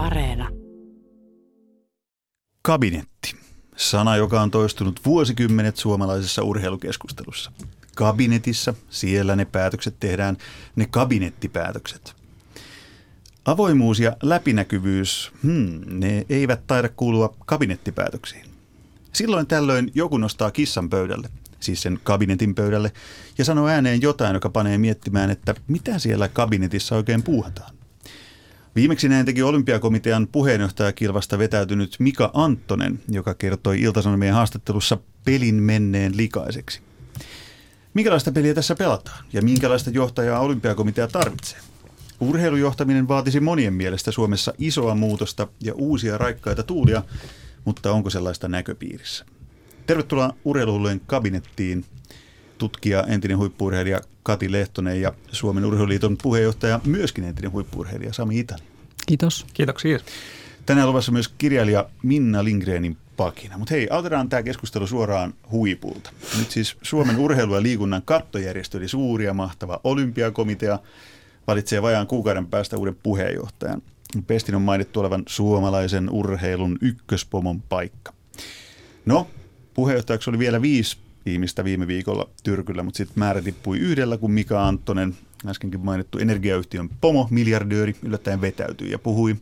Areena. Kabinetti. Sana, joka on toistunut vuosikymmenet suomalaisessa urheilukeskustelussa. Kabinetissa, siellä ne päätökset tehdään, ne kabinettipäätökset. Avoimuus ja läpinäkyvyys, hmm, ne eivät taida kuulua kabinettipäätöksiin. Silloin tällöin joku nostaa kissan pöydälle, siis sen kabinetin pöydälle, ja sanoo ääneen jotain, joka panee miettimään, että mitä siellä kabinetissa oikein puuhataan. Viimeksi näin teki olympiakomitean puheenjohtajakilvasta vetäytynyt Mika Anttonen, joka kertoi Iltasanomien haastattelussa pelin menneen likaiseksi. Minkälaista peliä tässä pelataan ja minkälaista johtajaa olympiakomitea tarvitsee? Urheilujohtaminen vaatisi monien mielestä Suomessa isoa muutosta ja uusia raikkaita tuulia, mutta onko sellaista näköpiirissä? Tervetuloa urheiluhullujen kabinettiin tutkija, entinen huippuurheilija Kati Lehtonen ja Suomen urheiluliiton puheenjohtaja, myöskin entinen huippuurheilija Sami Itali. Kiitos. Kiitoksia. Tänään luvassa myös kirjailija Minna Lindgrenin pakina. Mutta hei, aloitetaan tämä keskustelu suoraan huipulta. Nyt siis Suomen urheilu- ja liikunnan kattojärjestö, eli suuri ja mahtava olympiakomitea, valitsee vajaan kuukauden päästä uuden puheenjohtajan. Pestin on mainittu olevan suomalaisen urheilun ykköspomon paikka. No, puheenjohtajaksi oli vielä viisi ihmistä viime viikolla Tyrkyllä, mutta sitten määrä tippui yhdellä, kun Mika Anttonen, äskenkin mainittu energiayhtiön pomo, miljardööri, yllättäen vetäytyi ja puhui,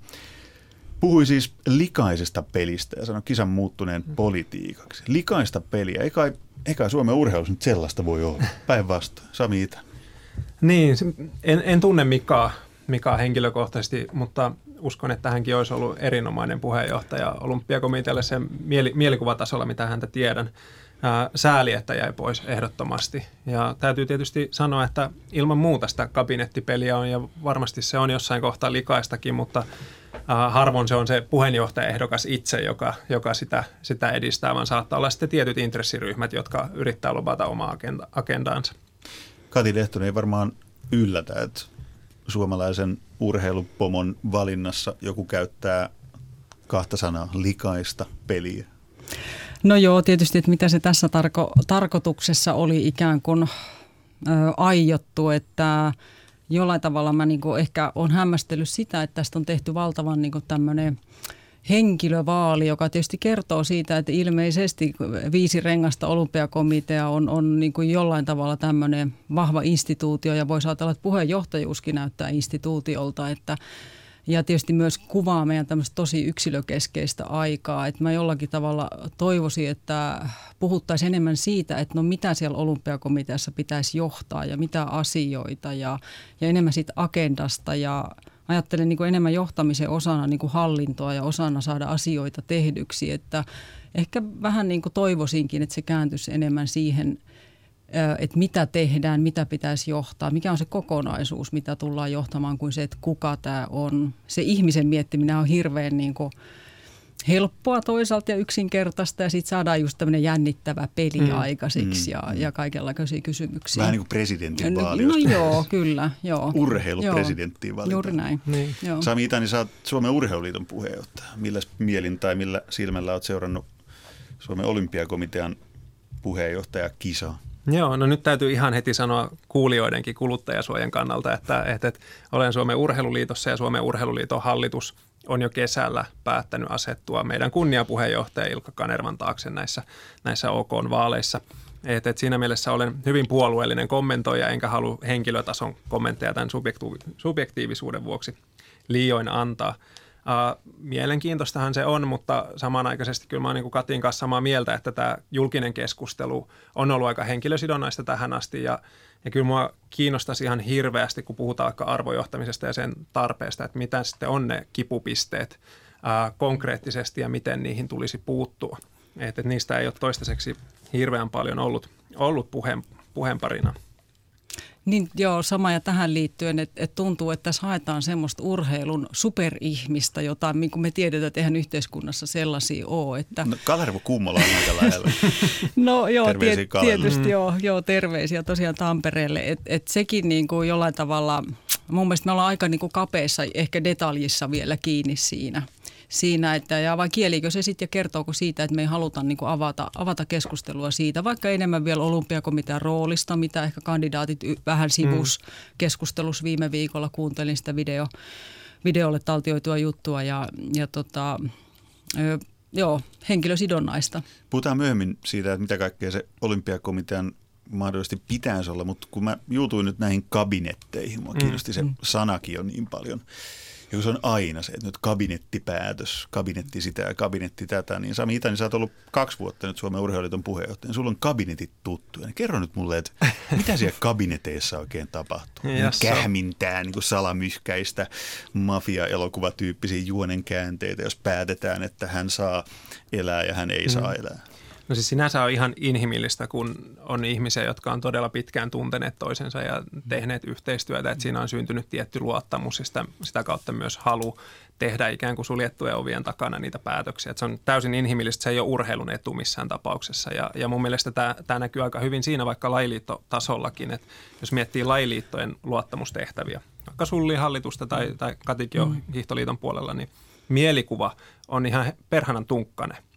puhui siis likaisesta pelistä ja sanoi kisan muuttuneen politiikaksi. Likaista peliä, eikä, eikä Suomen urheilussa nyt sellaista voi olla. Päinvastoin. Sami Itä. Niin, en, en tunne Mikaa, Mikaa henkilökohtaisesti, mutta uskon, että hänkin olisi ollut erinomainen puheenjohtaja olympiakomitealle sen mieli, mielikuvatasolla, mitä häntä tiedän sääli, että jäi pois ehdottomasti. Ja täytyy tietysti sanoa, että ilman muuta sitä kabinettipeliä on ja varmasti se on jossain kohtaa likaistakin, mutta harvoin se on se puheenjohtajaehdokas itse, joka, joka sitä, sitä edistää, vaan saattaa olla sitten tietyt intressiryhmät, jotka yrittää lobata omaa agenda, agendaansa. Kati Lehtonen ei varmaan yllätä, että suomalaisen urheilupomon valinnassa joku käyttää kahta sanaa likaista peliä. No joo, tietysti, että mitä se tässä tarko- tarkoituksessa oli ikään kuin ö, aiottu, että jollain tavalla mä niin ehkä on hämmästellyt sitä, että tästä on tehty valtavan niin tämmöinen henkilövaali, joka tietysti kertoo siitä, että ilmeisesti viisi rengasta olympiakomitea on, on niin kuin jollain tavalla tämmöinen vahva instituutio ja voisi ajatella, että puheenjohtajuuskin näyttää instituutiolta, että ja tietysti myös kuvaa meidän tämmöistä tosi yksilökeskeistä aikaa. Että mä jollakin tavalla toivoisin, että puhuttaisiin enemmän siitä, että no mitä siellä olympiakomiteassa pitäisi johtaa ja mitä asioita ja, ja enemmän siitä agendasta ja ajattelen niin kuin enemmän johtamisen osana niin kuin hallintoa ja osana saada asioita tehdyksi. Että ehkä vähän niin kuin toivoisinkin, että se kääntyisi enemmän siihen – että mitä tehdään, mitä pitäisi johtaa, mikä on se kokonaisuus, mitä tullaan johtamaan, kuin se, että kuka tämä on. Se ihmisen miettiminen on hirveän niin kuin helppoa toisaalta ja yksinkertaista ja sitten saadaan just tämmöinen jännittävä peli mm. aikaisiksi mm. ja, ja kaikenlaisia kysymyksiä. Vähän niin kuin presidentin no, no joo, kyllä. Joo. Urheilupresidenttiin valitaan. Juuri näin. Niin. Sami Itani, sä oot Suomen urheiluliiton puheenjohtaja. Millä mielin tai millä silmällä oot seurannut Suomen olympiakomitean puheenjohtaja kisaa? Joo, no nyt täytyy ihan heti sanoa kuulijoidenkin kuluttajasuojan kannalta, että, että, että olen Suomen urheiluliitossa ja Suomen urheiluliiton hallitus on jo kesällä päättänyt asettua meidän kunniapuheenjohtaja Ilkka Kanervan taakse näissä, näissä OK-vaaleissa. Et, et siinä mielessä olen hyvin puolueellinen kommentoija, enkä halua henkilötason kommentteja tämän subjektiivisuuden vuoksi liioin antaa. Uh, mielenkiintoistahan se on, mutta samanaikaisesti kyllä mä oon niin Katin kanssa samaa mieltä, että tämä julkinen keskustelu on ollut aika henkilösidonnaista tähän asti ja, ja kyllä mua kiinnostaisi ihan hirveästi, kun puhutaan vaikka arvojohtamisesta ja sen tarpeesta, että mitä sitten on ne kipupisteet uh, konkreettisesti ja miten niihin tulisi puuttua. Et, et niistä ei ole toistaiseksi hirveän paljon ollut, ollut puheen, puheenparina. Niin joo, sama ja tähän liittyen, että et tuntuu, että tässä haetaan semmoista urheilun superihmistä, jota niin kuin me tiedetään, että eihän yhteiskunnassa sellaisia ole. Että... No, Kalervo Kummola on aika lähellä. no joo, tie, tietysti mm. joo, joo, terveisiä tosiaan Tampereelle. Että et sekin niin kuin jollain tavalla, mun mielestä me ollaan aika niin kuin kapeissa, ehkä detaljissa vielä kiinni siinä – siinä, että ja vai kielikö se sitten ja kertooko siitä, että me ei haluta niin kuin avata, avata keskustelua siitä, vaikka enemmän vielä olympiakomitean roolista, mitä ehkä kandidaatit vähän sivus mm. keskustelussa viime viikolla, kuuntelin sitä video videolle taltioitua juttua ja, ja tota, ö, joo, henkilösidonnaista. Puhutaan myöhemmin siitä, että mitä kaikkea se olympiakomitean mahdollisesti pitäisi olla, mutta kun mä juutuin nyt näihin kabinetteihin, mua mm, kiinnosti mm, se sanakin jo niin paljon. Ja kun se on aina se, että nyt kabinettipäätös, kabinetti sitä ja kabinetti tätä, niin Sami Itäni, sä oot ollut kaksi vuotta nyt Suomen urheiluliiton puheenjohtaja. Sulla on kabinetit tuttuja. Niin kerro nyt mulle, että mitä siellä kabineteissa oikein tapahtuu? Kähmintää, niin kuin salamyhkäistä, mafia-elokuvatyyppisiä juonen käänteitä, jos päätetään, että hän saa elää ja hän ei mm. saa elää. No siis sinänsä on ihan inhimillistä, kun on ihmisiä, jotka on todella pitkään tunteneet toisensa ja tehneet yhteistyötä, että siinä on syntynyt tietty luottamus ja sitä, sitä kautta myös halu tehdä ikään kuin suljettujen ovien takana niitä päätöksiä. Että se on täysin inhimillistä, se ei ole urheilun etu missään tapauksessa. Ja, ja mun mielestä tämä, tämä näkyy aika hyvin siinä vaikka lailiittotasollakin, että jos miettii lailiittojen luottamustehtäviä, vaikka Sullin hallitusta tai, tai Katikio mm. hiihtoliiton puolella, niin mielikuva on ihan perhanan tunkkanen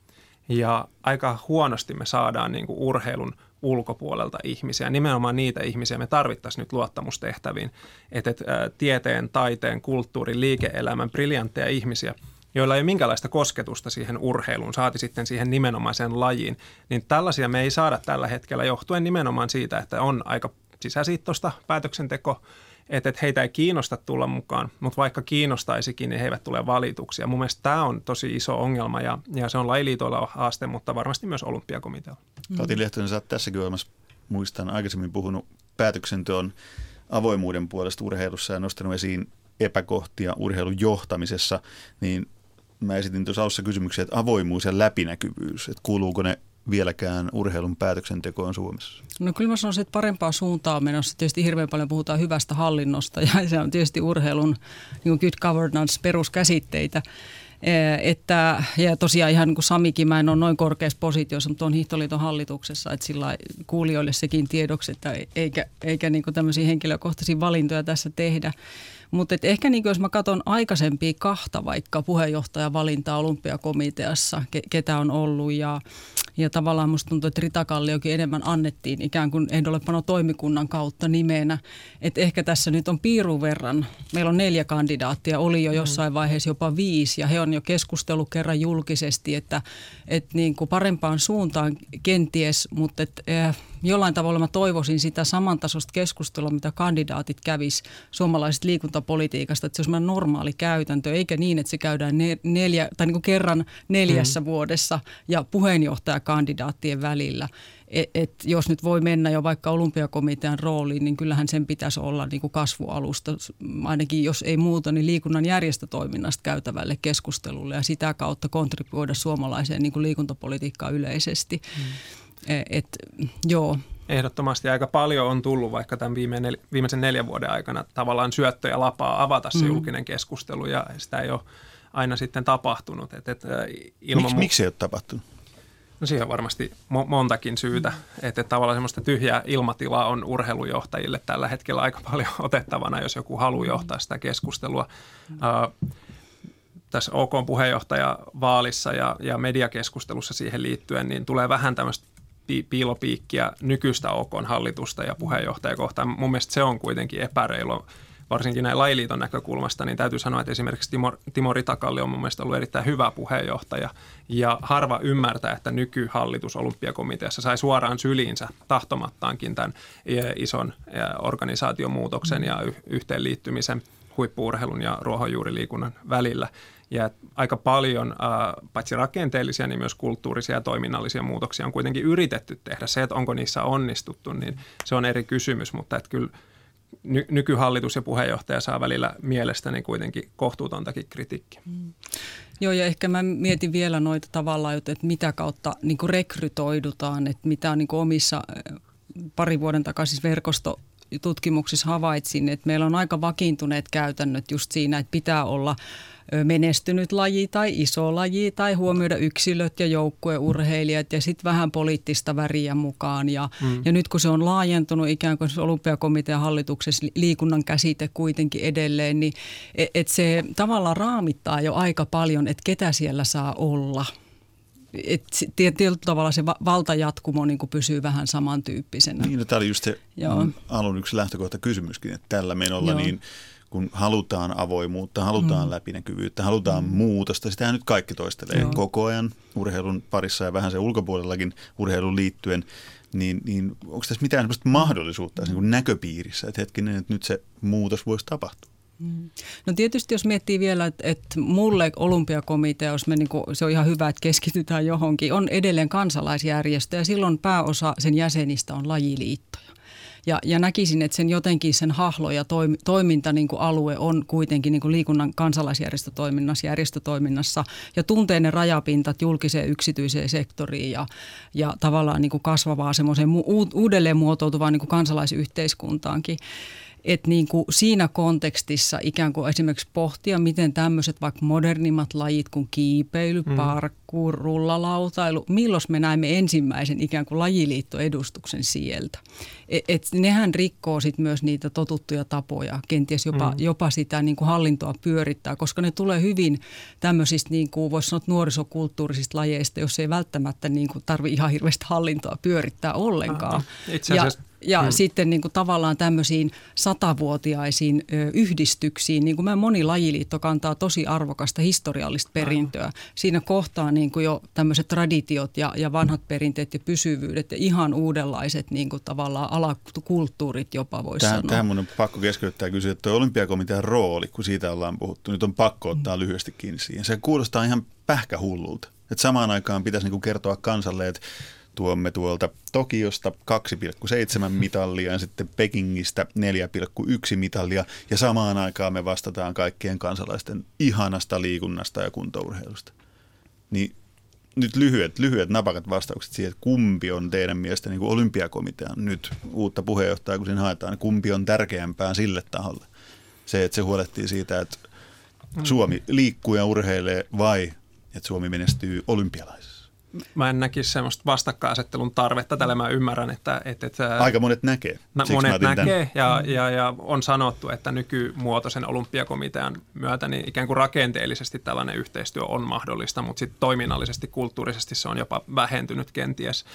ja aika huonosti me saadaan niin kuin urheilun ulkopuolelta ihmisiä. Nimenomaan niitä ihmisiä me tarvittaisiin nyt luottamustehtäviin. Että et, ä, tieteen, taiteen, kulttuurin, liike-elämän briljantteja ihmisiä, joilla ei ole minkälaista kosketusta siihen urheiluun, saati sitten siihen nimenomaiseen lajiin, niin tällaisia me ei saada tällä hetkellä johtuen nimenomaan siitä, että on aika sisäsiittosta päätöksenteko, että, että heitä ei kiinnosta tulla mukaan, mutta vaikka kiinnostaisikin, niin he eivät tule valituksi. Ja mun mielestä tämä on tosi iso ongelma ja, ja se on lajiliitoilla haaste, mutta varmasti myös olympiakomitealla. Mm. Kati Lehtonen, sä tässäkin olemassa, muistan aikaisemmin puhunut päätöksenteon avoimuuden puolesta urheilussa ja nostanut esiin epäkohtia urheilun johtamisessa, niin mä esitin tuossa alussa kysymyksiä, että avoimuus ja läpinäkyvyys, että kuuluuko ne vieläkään urheilun päätöksentekoon Suomessa? No kyllä mä sanoisin, että parempaa suuntaa on menossa. Tietysti hirveän paljon puhutaan hyvästä hallinnosta ja se on tietysti urheilun niin good governance peruskäsitteitä. Että, ja tosiaan ihan niin kuin Samikin, mä en ole noin korkeassa positiossa, mutta on Hiihtoliiton hallituksessa, että sillä kuulijoille sekin tiedoksi, että eikä, eikä niin kuin tämmöisiä henkilökohtaisia valintoja tässä tehdä. Mutta ehkä niin jos mä katson aikaisempia kahta vaikka puheenjohtajavalintaa olympiakomiteassa, ke- ketä on ollut ja, ja tavallaan musta tuntuu, että Rita Kalliokin enemmän annettiin ikään kuin ehdollepano toimikunnan kautta nimenä. Että ehkä tässä nyt on piirun verran. Meillä on neljä kandidaattia, oli jo jossain vaiheessa jopa viisi ja he on jo keskustellut kerran julkisesti, että, että niin kuin parempaan suuntaan kenties, mutta että, eh, jollain tavalla mä toivoisin sitä samantasoista keskustelua, mitä kandidaatit kävis suomalaisesta liikuntapolitiikasta, että se olisi normaali käytäntö, eikä niin, että se käydään neljä, tai niin kuin kerran neljässä mm. vuodessa ja puheenjohtajakandidaattien välillä. Et, et jos nyt voi mennä jo vaikka olympiakomitean rooliin, niin kyllähän sen pitäisi olla niin kuin kasvualusta, ainakin jos ei muuta, niin liikunnan järjestötoiminnasta käytävälle keskustelulle ja sitä kautta kontribuoida suomalaiseen niin kuin liikuntapolitiikkaan yleisesti. Mm. E, et, joo. Ehdottomasti aika paljon on tullut vaikka tämän viime nel, viimeisen neljän vuoden aikana tavallaan syöttöjä lapaa avata se mm. julkinen keskustelu ja sitä ei ole aina sitten tapahtunut. Et, et, ilman Miks, mu- miksi ei ole tapahtunut? No siihen on varmasti mo- montakin syytä, mm. että tavallaan semmoista tyhjää ilmatilaa on urheilujohtajille tällä hetkellä aika paljon otettavana, jos joku haluaa johtaa sitä keskustelua. Mm. Uh, tässä OK puheenjohtajavaalissa ja, ja mediakeskustelussa siihen liittyen, niin tulee vähän tämmöistä piilopiikkiä nykyistä OK hallitusta ja puheenjohtajakohtaan. Mun mielestä se on kuitenkin epäreilu, varsinkin näin lailiiton näkökulmasta, niin täytyy sanoa, että esimerkiksi Timo, Timo Ritakalli on mun mielestä ollut erittäin hyvä puheenjohtaja ja harva ymmärtää, että nykyhallitus olympiakomiteassa sai suoraan syliinsä tahtomattaankin tämän ison organisaatiomuutoksen ja yhteenliittymisen huippuurheilun ja ruohonjuuriliikunnan välillä ja aika paljon paitsi rakenteellisia, niin myös kulttuurisia ja toiminnallisia muutoksia on kuitenkin yritetty tehdä. Se, että onko niissä onnistuttu, niin se on eri kysymys, mutta että kyllä ny- nykyhallitus ja puheenjohtaja saa välillä mielestäni kuitenkin kohtuutontakin kritiikkiä. Mm. Joo, ja ehkä mä mietin vielä noita tavallaan, että mitä kautta niin rekrytoidutaan, että mitä niin omissa pari vuoden takaisin verkosto tutkimuksissa havaitsin, että meillä on aika vakiintuneet käytännöt just siinä, että pitää olla menestynyt laji tai iso laji tai huomioida yksilöt ja joukkueurheilijat ja sitten vähän poliittista väriä mukaan. Ja, mm. ja nyt kun se on laajentunut ikään kuin olympiakomitean hallituksessa liikunnan käsite kuitenkin edelleen, niin et, et se tavallaan raamittaa jo aika paljon, että ketä siellä saa olla – et tietyllä tavalla se valtajatkumo niin pysyy vähän samantyyppisenä. Niin, no, tämä oli just se Joo. alun yksi lähtökohta kysymyskin, että tällä menolla Joo. niin kun halutaan avoimuutta, halutaan mm. läpinäkyvyyttä, halutaan mm. muutosta. Sitähän nyt kaikki toistelee Joo. koko ajan urheilun parissa ja vähän sen ulkopuolellakin urheilun liittyen. Niin, niin onko tässä mitään sellaista mahdollisuutta niin kuin näköpiirissä, että hetkinen, että nyt se muutos voisi tapahtua? Mm. No tietysti jos miettii vielä, että, että mulle olympiakomitea, jos me niin kuin, se on ihan hyvä, että keskitytään johonkin, on edelleen kansalaisjärjestö ja silloin pääosa sen jäsenistä on lajiliittoja. Ja, ja näkisin, että sen jotenkin sen hahlo ja toim, toiminta niin kuin alue on kuitenkin niin kuin liikunnan kansalaisjärjestötoiminnassa, järjestötoiminnassa ja tuntee ne rajapintat julkiseen yksityiseen sektoriin ja, ja tavallaan niin kuin kasvavaa semmoiseen uudelleen muotoutuvaan niin kuin kansalaisyhteiskuntaankin että niin kuin siinä kontekstissa ikään kuin esimerkiksi pohtia, miten tämmöiset vaikka modernimmat lajit kuin kiipeily, mm. Parkkuur, rullalautailu, milloin me näemme ensimmäisen ikään kuin lajiliittoedustuksen sieltä. Et, et nehän rikkoo sit myös niitä totuttuja tapoja, kenties jopa, mm. jopa sitä niin kuin hallintoa pyörittää, koska ne tulee hyvin tämmöisistä, niin kuin voisi sanoa, nuorisokulttuurisista lajeista, jos ei välttämättä niin kuin tarvi ihan hirveästi hallintoa pyörittää ollenkaan. Itse asiassa ja, ja hmm. sitten niin kuin tavallaan tämmöisiin satavuotiaisiin ö, yhdistyksiin, niin kuin mä moni lajiliitto kantaa tosi arvokasta historiallista perintöä. Siinä kohtaa niin kuin jo tämmöiset traditiot ja, ja vanhat perinteet ja pysyvyydet ja ihan uudenlaiset niin kuin tavallaan alakulttuurit jopa voisi tähän, sanoa. Tähän mun on pakko keskeyttää kysyä, että olympiakomitean rooli, kun siitä ollaan puhuttu, nyt on pakko ottaa hmm. lyhyesti kiinni siihen. Se kuulostaa ihan pähkähullulta. Että samaan aikaan pitäisi niin kuin kertoa kansalle, että tuomme tuolta Tokiosta 2,7 mitallia ja sitten Pekingistä 4,1 mitallia ja samaan aikaan me vastataan kaikkien kansalaisten ihanasta liikunnasta ja kuntourheilusta. Niin nyt lyhyet, lyhyet napakat vastaukset siihen, että kumpi on teidän mielestä niin kuin olympiakomitean nyt uutta puheenjohtajaa, kun siinä haetaan, niin kumpi on tärkeämpää sille taholle? Se, että se huolehtii siitä, että Suomi liikkuu ja urheilee vai että Suomi menestyy olympialaisissa? Mä en näkisi semmoista vastakkainasettelun tarvetta. Tällä mä ymmärrän, että... että, että Aika monet näkee. Nä, monet näkee ja, ja, ja on sanottu, että nykymuotoisen olympiakomitean myötä niin ikään kuin rakenteellisesti tällainen yhteistyö on mahdollista, mutta sitten toiminnallisesti, kulttuurisesti se on jopa vähentynyt kenties.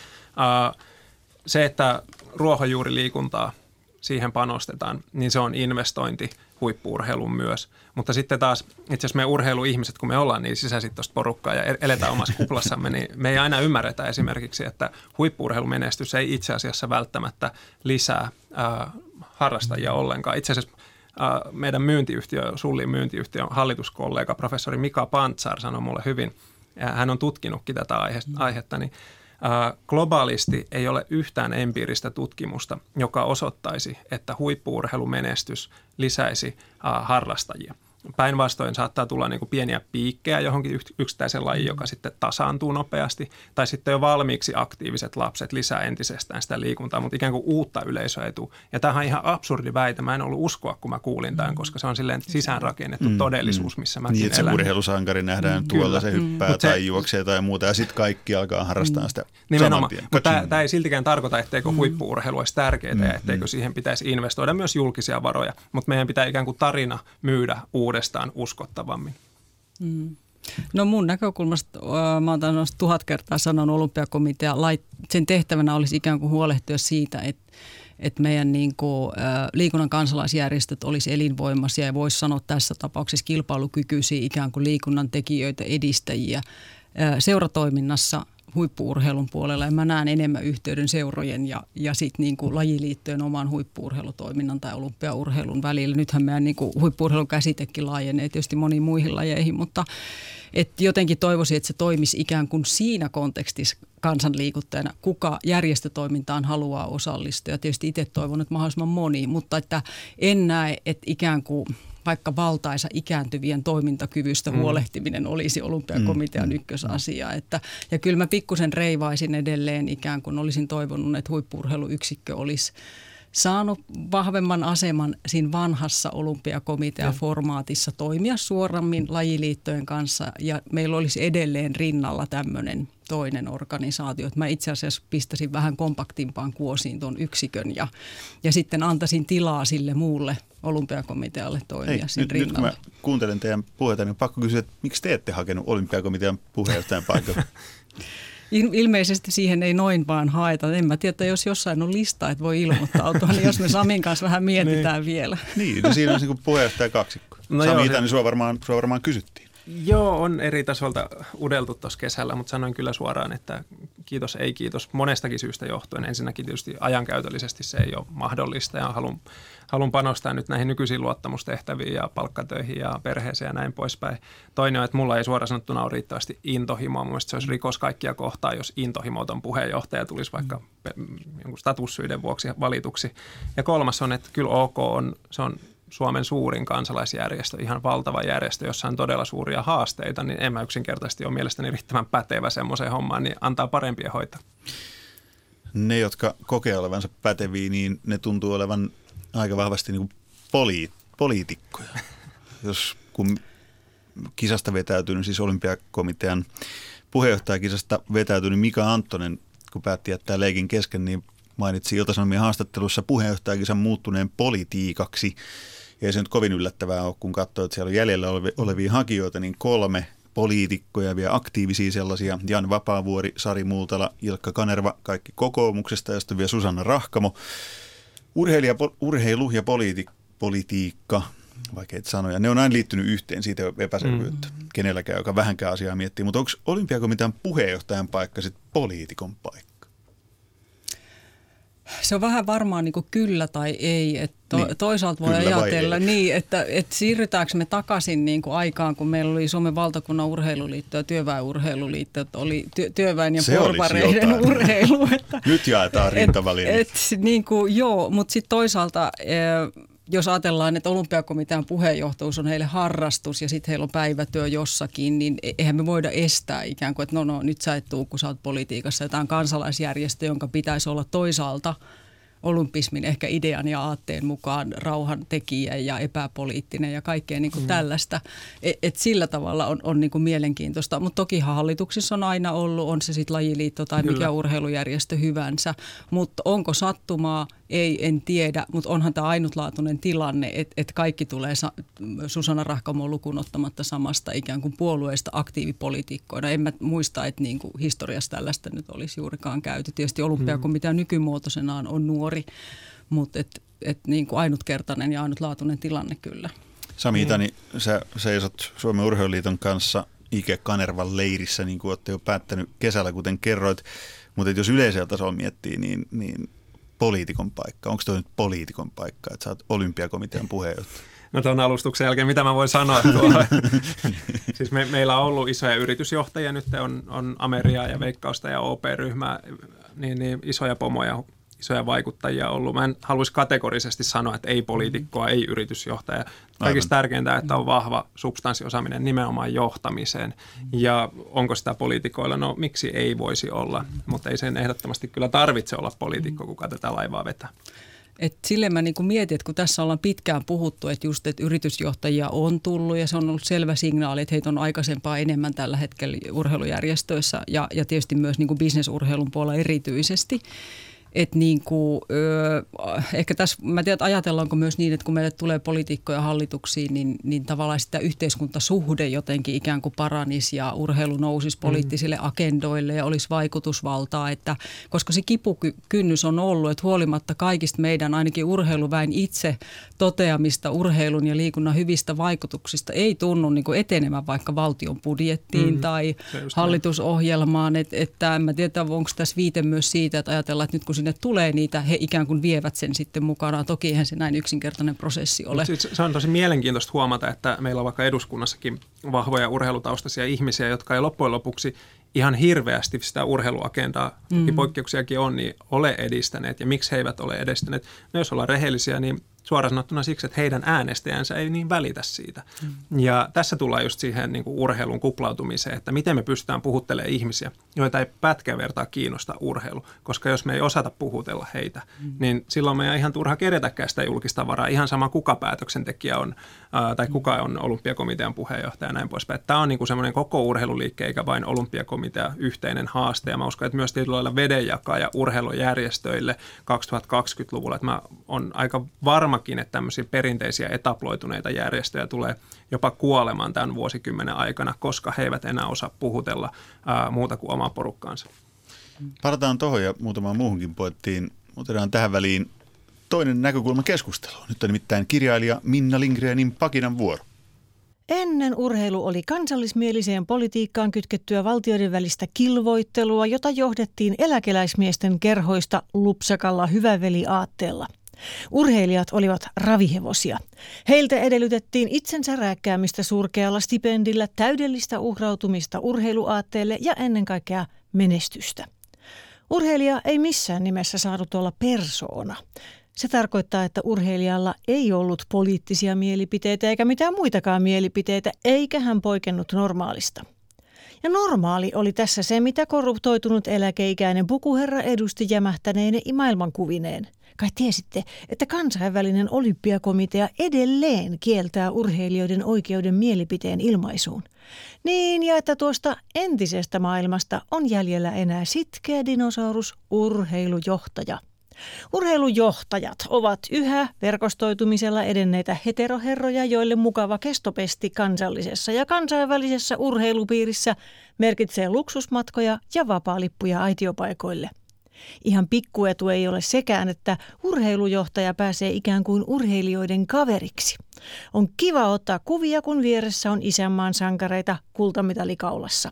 Se, että ruohonjuuriliikuntaa siihen panostetaan, niin se on investointi huippuurheilun myös. Mutta sitten taas itse asiassa me urheiluihmiset, kun me ollaan niin sisäsittoista porukkaa ja eletään omassa kuplassamme, niin me ei aina ymmärretä esimerkiksi, että huippuurheilumenestys ei itse asiassa välttämättä lisää äh, harrastajia ollenkaan. Itse asiassa äh, meidän myyntiyhtiö, Sullin myyntiyhtiön hallituskollega, professori Mika Pantsar sanoi mulle hyvin, ja hän on tutkinutkin tätä aihetta, niin Globaalisti ei ole yhtään empiiristä tutkimusta, joka osoittaisi, että huippuurheilumenestys lisäisi harrastajia – Päinvastoin saattaa tulla niin kuin pieniä piikkejä johonkin yksittäisen lajiin, joka sitten tasaantuu nopeasti. Tai sitten jo valmiiksi aktiiviset lapset lisää entisestään sitä liikuntaa, mutta ikään kuin uutta yleisöä ei tule. Ja tämähän on ihan absurdi väite. Mä en ollut uskoa, kun mä kuulin tämän, mm. koska se on silleen sisäänrakennettu mm, todellisuus, mm. missä mä Niin, että se urheilusankari nähdään mm, tuolla, kyllä. se hyppää mm. tai se, juoksee tai muuta, ja sitten kaikki alkaa harrastaa mm. sitä Nimenomaan. Mutta tämä, tämä ei siltikään tarkoita, etteikö mm. huippuurheilu olisi tärkeää mm. ja etteikö mm. siihen pitäisi investoida myös julkisia varoja. Mutta meidän pitää ikään kuin tarina myydä uuden uudestaan uskottavammin. Mm. No mun näkökulmasta, mä oon tuhat kertaa sanonut olympiakomitea, sen tehtävänä olisi ikään kuin huolehtia siitä, että että meidän niin kuin, liikunnan kansalaisjärjestöt olisi elinvoimaisia ja voisi sanoa tässä tapauksessa kilpailukykyisiä ikään kuin liikunnan tekijöitä, edistäjiä seuratoiminnassa huippuurheilun puolella ja mä näen enemmän yhteyden seurojen ja, ja sitten niin kuin lajiliittojen oman huippuurheilutoiminnan tai olympiaurheilun välillä. Nythän meidän niin kuin huippuurheilun käsitekin laajenee tietysti moniin muihin lajeihin, mutta et jotenkin toivoisin, että se toimisi ikään kuin siinä kontekstissa kansanliikuttajana, kuka järjestötoimintaan haluaa osallistua. Ja tietysti itse toivon, että mahdollisimman moni, mutta että en näe, että ikään kuin – vaikka valtaisa ikääntyvien toimintakyvystä mm. huolehtiminen olisi olympiakomitean mm. ykkösasia. Että, ja kyllä mä pikkusen reivaisin edelleen ikään kuin olisin toivonut, että huippurheiluyksikkö olisi saanut vahvemman aseman siinä vanhassa olympiakomitea-formaatissa toimia suorammin lajiliittojen kanssa ja meillä olisi edelleen rinnalla tämmöinen toinen organisaatio. Mä itse asiassa pistäisin vähän kompaktimpaan kuosiin tuon yksikön ja, ja sitten antaisin tilaa sille muulle olympiakomitealle toimia Ei, siinä nyt, rinnalla. Nyt kun mä kuuntelen teidän puheita, niin pakko kysyä, että miksi te ette hakenut olympiakomitean puheenjohtajan paikalle? ilmeisesti siihen ei noin vaan haeta. En mä tiedä, jos jossain on lista, että voi ilmoittautua, niin jos me Samin kanssa vähän mietitään niin. vielä. Niin, no siinä on niin puheenjohtaja kaksikko. No Sami, joo, niin sua varmaan, sua varmaan kysyttiin. Joo, on eri tasolta udeltu tuossa kesällä, mutta sanoin kyllä suoraan, että kiitos, ei kiitos monestakin syystä johtuen. Ensinnäkin tietysti ajankäytöllisesti se ei ole mahdollista ja haluan, haluan panostaa nyt näihin nykyisiin luottamustehtäviin ja palkkatöihin ja perheeseen ja näin poispäin. Toinen on, että mulla ei suoraan sanottuna ole riittävästi intohimoa. Mun se olisi rikos kaikkia kohtaa, jos intohimoton puheenjohtaja tulisi vaikka jonkun statussyiden vuoksi valituksi. Ja kolmas on, että kyllä OK on, se on Suomen suurin kansalaisjärjestö, ihan valtava järjestö, jossa on todella suuria haasteita, niin en mä yksinkertaisesti ole mielestäni riittävän pätevä semmoiseen hommaan, niin antaa parempia hoitaa. Ne, jotka kokee olevansa päteviä, niin ne tuntuu olevan aika vahvasti niin poli- poliitikkoja. Jos kun kisasta vetäytynyt, siis olympiakomitean puheenjohtajakisasta vetäytynyt Mika Anttonen, kun päätti jättää leikin kesken, niin mainitsi Ilta-Sanomien haastattelussa puheenjohtajakisan muuttuneen politiikaksi. Ja ei se nyt kovin yllättävää ole, kun katsoo, että siellä on jäljellä olevia hakijoita, niin kolme poliitikkoja, vielä aktiivisia sellaisia. Jan Vapaavuori, Sari Multala, Ilkka Kanerva, kaikki kokoomuksesta ja sitten vielä Susanna Rahkamo. Urheilija, urheilu ja politi- politiikka, vaikeita sanoja, ne on aina liittynyt yhteen, siitä ei ole epäselvyyttä mm. kenelläkään, joka vähänkään asiaa miettii. Mutta onko olympiakomitean puheenjohtajan paikka sitten poliitikon paikka? Se on vähän varmaan niin kuin kyllä tai ei. Että to, niin. Toisaalta voi kyllä ajatella niin, että, että siirrytäänkö me takaisin niin kuin aikaan, kun meillä oli Suomen valtakunnan urheiluliitto ja työväenurheiluliitto, että oli työ, työväen ja Se porvareiden urheilu. Että, Nyt jaetaan rintavaliin. Niin kuin, joo, mutta sitten toisaalta jos ajatellaan, että olympiakomitean puheenjohtajuus on heille harrastus ja sitten heillä on päivätyö jossakin, niin e- eihän me voida estää ikään kuin, että no, no nyt sä et tuu, kun sä oot politiikassa. Ja tämä on kansalaisjärjestö, jonka pitäisi olla toisaalta olympismin ehkä idean ja aatteen mukaan rauhan tekijä ja epäpoliittinen ja kaikkea niin kuin mm. tällaista. Et, et sillä tavalla on, on niin kuin mielenkiintoista. Mutta toki hallituksissa on aina ollut, on se sitten lajiliitto tai Kyllä. mikä urheilujärjestö hyvänsä. Mutta onko sattumaa, ei, en tiedä, mutta onhan tämä ainutlaatuinen tilanne, että et kaikki tulee Sa- Susanna Rahkamon lukuun ottamatta samasta ikään kuin puolueesta aktiivipolitiikkoina. En mä muista, että niin kuin historiassa tällaista nyt olisi juurikaan käyty. Tietysti olympiakomitea hmm. nykymuotoisenaan on nuori, mutta et, et niin kuin ainutkertainen ja ainutlaatuinen tilanne kyllä. Sami Itani, sä seisot Suomen urheiluliiton kanssa Ike Kanervan leirissä, niin kuin olette jo päättänyt kesällä, kuten kerroit. Mutta jos yleisellä tasolla miettii, niin, niin poliitikon paikka? Onko toi nyt poliitikon paikka, että sä oot olympiakomitean puheenjohtaja? No tuon alustuksen jälkeen, mitä mä voin sanoa tuolla? siis me, meillä on ollut isoja yritysjohtajia, nyt on, on Ameria ja Veikkausta ja OP-ryhmää, niin, niin isoja pomoja isoja vaikuttajia ollut. Mä en haluaisi kategorisesti sanoa, että ei poliitikkoa, ei yritysjohtaja. Kaikista tärkeintä, että on vahva substanssiosaaminen nimenomaan johtamiseen. Ja onko sitä poliitikoilla? No miksi ei voisi olla, mutta ei sen ehdottomasti kyllä tarvitse olla poliitikko, kuka tätä laivaa vetää. Et silleen mä niinku mietin, että kun tässä ollaan pitkään puhuttu, että just että yritysjohtajia on tullut ja se on ollut selvä signaali, että heitä on aikaisempaa enemmän tällä hetkellä urheilujärjestöissä ja, ja tietysti myös niinku bisnesurheilun puolella erityisesti – että niin kuin, ö, ehkä tässä, mä tiedän, ajatellaanko myös niin, että kun meille tulee poliitikkoja hallituksiin, niin, niin tavallaan sitä yhteiskuntasuhde jotenkin ikään kuin paranisi ja urheilu nousisi poliittisille mm. agendoille ja olisi vaikutusvaltaa, että koska se kipukynnys on ollut, että huolimatta kaikista meidän ainakin urheiluväin itse toteamista urheilun ja liikunnan hyvistä vaikutuksista ei tunnu niin kuin etenemään vaikka valtion budjettiin mm. tai hallitusohjelmaan, että, että en mä tiedä, onko tässä viite myös siitä, että ajatellaan, että nyt kun sinne tulee niitä, he ikään kuin vievät sen sitten mukanaan. Toki eihän se näin yksinkertainen prosessi ole. Siis se on tosi mielenkiintoista huomata, että meillä on vaikka eduskunnassakin vahvoja urheilutaustaisia ihmisiä, jotka ei loppujen lopuksi ihan hirveästi sitä urheiluagendaa, mm. poikkeuksiakin on, niin ole edistäneet. Ja miksi he eivät ole edistäneet? No jos ollaan rehellisiä, niin suoraan sanottuna siksi, että heidän äänestäjänsä ei niin välitä siitä. Mm. Ja tässä tullaan just siihen niin kuin urheilun kuplautumiseen, että miten me pystytään puhuttelemaan ihmisiä, joita ei pätkän vertaa kiinnosta urheilu. Koska jos me ei osata puhutella heitä, mm. niin silloin me ei ihan turha kerätäkään sitä julkista varaa. Ihan sama kuka päätöksentekijä on ää, tai kuka on olympiakomitean puheenjohtaja ja näin poispäin. Tämä on niin kuin semmoinen koko urheiluliikke eikä vain olympiakomitea yhteinen haaste. Ja mä uskon, että myös tietyllä lailla vedenjakaja urheilujärjestöille 2020-luvulla. Että mä on aika varma, kummakin, että tämmöisiä perinteisiä etaploituneita järjestöjä tulee jopa kuolemaan tämän vuosikymmenen aikana, koska he eivät enää osaa puhutella ää, muuta kuin omaa porukkaansa. Parataan tuohon ja muutamaan muuhunkin poettiin. Otetaan tähän väliin toinen näkökulma keskusteluun. Nyt on nimittäin kirjailija Minna Lindgrenin Pakinan vuoro. Ennen urheilu oli kansallismieliseen politiikkaan kytkettyä valtioiden välistä kilvoittelua, jota johdettiin eläkeläismiesten kerhoista lupsakalla hyväveli-aatteella. Urheilijat olivat ravihevosia. Heiltä edellytettiin itsensä rääkkäämistä surkealla stipendillä, täydellistä uhrautumista urheiluaatteelle ja ennen kaikkea menestystä. Urheilija ei missään nimessä saanut olla persoona. Se tarkoittaa, että urheilijalla ei ollut poliittisia mielipiteitä eikä mitään muitakaan mielipiteitä, eikä hän poikennut normaalista. Ja normaali oli tässä se, mitä korruptoitunut eläkeikäinen pukuherra edusti jämähtäneine maailmankuvineen. Kai tiesitte, että kansainvälinen olympiakomitea edelleen kieltää urheilijoiden oikeuden mielipiteen ilmaisuun. Niin, ja että tuosta entisestä maailmasta on jäljellä enää sitkeä dinosaurus, urheilujohtaja – Urheilujohtajat ovat yhä verkostoitumisella edenneitä heteroherroja, joille mukava kestopesti kansallisessa ja kansainvälisessä urheilupiirissä merkitsee luksusmatkoja ja vapaalippuja aitiopaikoille. Ihan pikkuetu ei ole sekään, että urheilujohtaja pääsee ikään kuin urheilijoiden kaveriksi. On kiva ottaa kuvia, kun vieressä on isänmaan sankareita kultamitalikaulassa.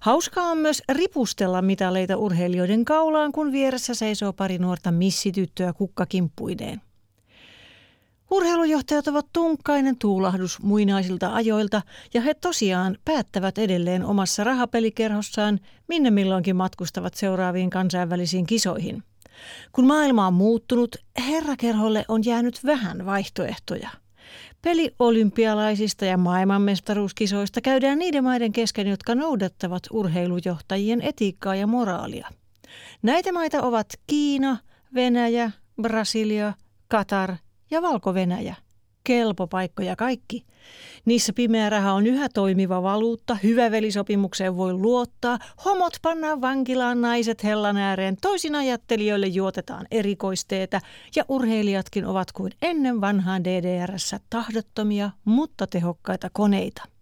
Hauskaa on myös ripustella mitaleita urheilijoiden kaulaan, kun vieressä seisoo pari nuorta missityttöä kukkakimppuineen. Urheilujohtajat ovat tunkkainen tuulahdus muinaisilta ajoilta ja he tosiaan päättävät edelleen omassa rahapelikerhossaan, minne milloinkin matkustavat seuraaviin kansainvälisiin kisoihin. Kun maailma on muuttunut, herrakerholle on jäänyt vähän vaihtoehtoja – Peli olympialaisista ja maailmanmestaruuskisoista käydään niiden maiden kesken, jotka noudattavat urheilujohtajien etiikkaa ja moraalia. Näitä maita ovat Kiina, Venäjä, Brasilia, Katar ja Valko-Venäjä kelpopaikkoja kaikki. Niissä pimeä raha on yhä toimiva valuutta, hyvävelisopimukseen voi luottaa, homot pannaan vankilaan, naiset hellan ääreen, toisin ajattelijoille juotetaan erikoisteetä ja urheilijatkin ovat kuin ennen vanhaan DDRssä tahdottomia, mutta tehokkaita koneita.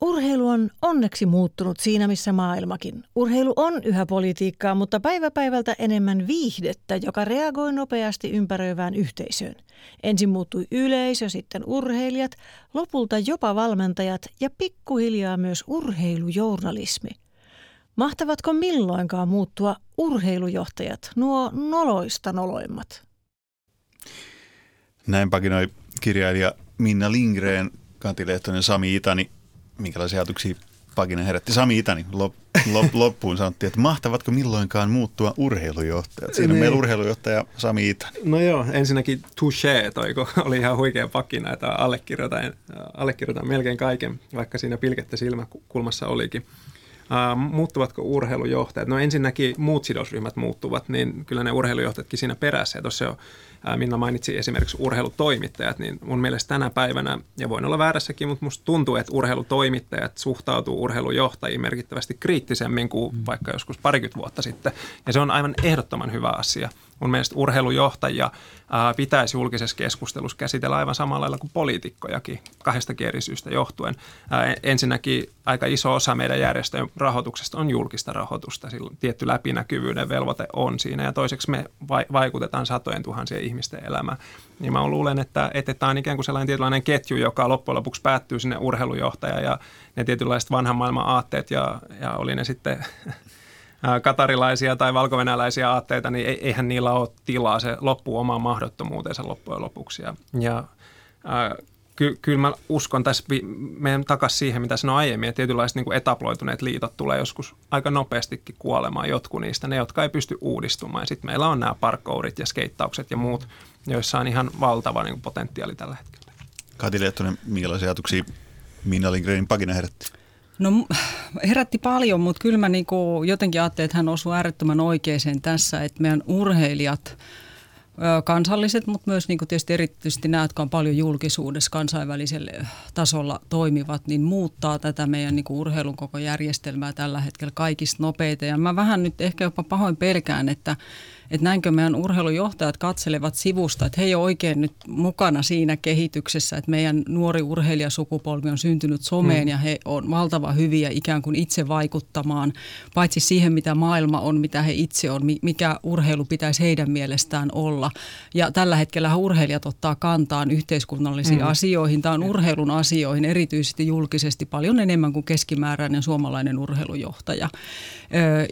Urheilu on onneksi muuttunut siinä, missä maailmakin. Urheilu on yhä politiikkaa, mutta päivä päivältä enemmän viihdettä, joka reagoi nopeasti ympäröivään yhteisöön. Ensin muuttui yleisö, sitten urheilijat, lopulta jopa valmentajat ja pikkuhiljaa myös urheilujournalismi. Mahtavatko milloinkaan muuttua urheilujohtajat, nuo noloista noloimmat? Näin pakinoi kirjailija Minna Lindgren, kantilehtoinen Sami Itani minkälaisia ajatuksia Paginen herätti Sami Itäni lop, lop, loppuun sanottiin, että mahtavatko milloinkaan muuttua urheilujohtajat? Siinä on meillä niin. urheilujohtaja Sami Itäni. No joo, ensinnäkin touché toiko, oli ihan huikea pakina, että allekirjoitan, allekirjoitan melkein kaiken, vaikka siinä pilkettä silmäkulmassa olikin. Uh, muuttuvatko urheilujohtajat? No ensinnäkin muut sidosryhmät muuttuvat, niin kyllä ne urheilujohtajatkin siinä perässä. Ja tuossa jo Minna mainitsi esimerkiksi urheilutoimittajat, niin mun mielestä tänä päivänä, ja voin olla väärässäkin, mutta musta tuntuu, että urheilutoimittajat suhtautuu urheilujohtajiin merkittävästi kriittisemmin kuin mm. vaikka joskus parikymmentä vuotta sitten. Ja se on aivan ehdottoman hyvä asia. Mun mielestä urheilujohtajia pitäisi julkisessa keskustelussa käsitellä aivan samalla lailla kuin poliitikkojakin kahdesta eri syystä johtuen. Ää, ensinnäkin aika iso osa meidän järjestöjen rahoituksesta on julkista rahoitusta. Silloin tietty läpinäkyvyyden velvoite on siinä ja toiseksi me vaikutetaan satojen tuhansien ihmisten elämään. Niin mä luulen, että, että tämä on ikään kuin sellainen tietynlainen ketju, joka loppujen lopuksi päättyy sinne urheilujohtajaan ja ne tietynlaiset vanhan maailman aatteet ja, ja oli ne sitten katarilaisia tai valkovenäläisiä aatteita, niin eihän niillä ole tilaa. Se loppuu omaan mahdottomuutensa loppujen lopuksi. Ja, ja ky, kyllä mä uskon tässä, meidän takaisin siihen, mitä sanoin aiemmin, että tietynlaiset niin kuin etaploituneet liitot tulee joskus aika nopeastikin kuolemaan jotkut niistä, ne jotka ei pysty uudistumaan. Ja sitten meillä on nämä parkourit ja skeittaukset ja muut, joissa on ihan valtava niin kuin potentiaali tällä hetkellä. Kati Lehtonen, minkälaisia ajatuksia Minna Lindgrenin pagina herätti? No herätti paljon, mutta kyllä mä niinku jotenkin ajattelin, että hän osui äärettömän oikeeseen tässä, että meidän urheilijat kansalliset, mutta myös niin tietysti erityisesti nämä, jotka on paljon julkisuudessa kansainvälisellä tasolla toimivat, niin muuttaa tätä meidän niin urheilun koko järjestelmää tällä hetkellä kaikista nopeita. Ja mä vähän nyt ehkä jopa pahoin pelkään, että että näinkö meidän urheilujohtajat katselevat sivusta, että he ei ole oikein nyt mukana siinä kehityksessä, että meidän nuori urheilijasukupolvi on syntynyt someen hmm. ja he on valtavan hyviä ikään kuin itse vaikuttamaan, paitsi siihen mitä maailma on, mitä he itse on, mikä urheilu pitäisi heidän mielestään olla. Ja tällä hetkellä urheilijat ottaa kantaan yhteiskunnallisiin hmm. asioihin, tämä on urheilun asioihin erityisesti julkisesti paljon enemmän kuin keskimääräinen suomalainen urheilujohtaja.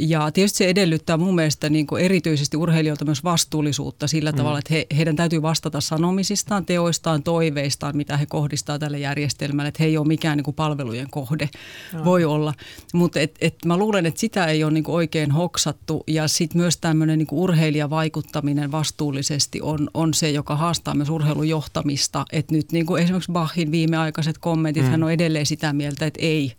Ja tietysti se edellyttää mun mielestä niin kuin erityisesti urheilijoilta myös vastuullisuutta sillä mm. tavalla, että he, heidän täytyy vastata sanomisistaan, teoistaan, toiveistaan, mitä he kohdistaa tälle järjestelmälle. Että he ei ole mikään niin kuin palvelujen kohde, no. voi olla. Mutta et, et mä luulen, että sitä ei ole niin kuin oikein hoksattu ja sitten myös tämmöinen niin urheilijavaikuttaminen vastuullisesti on, on se, joka haastaa myös urheilujohtamista. Että nyt niin kuin esimerkiksi Bachin viimeaikaiset kommentit, mm. hän on edelleen sitä mieltä, että ei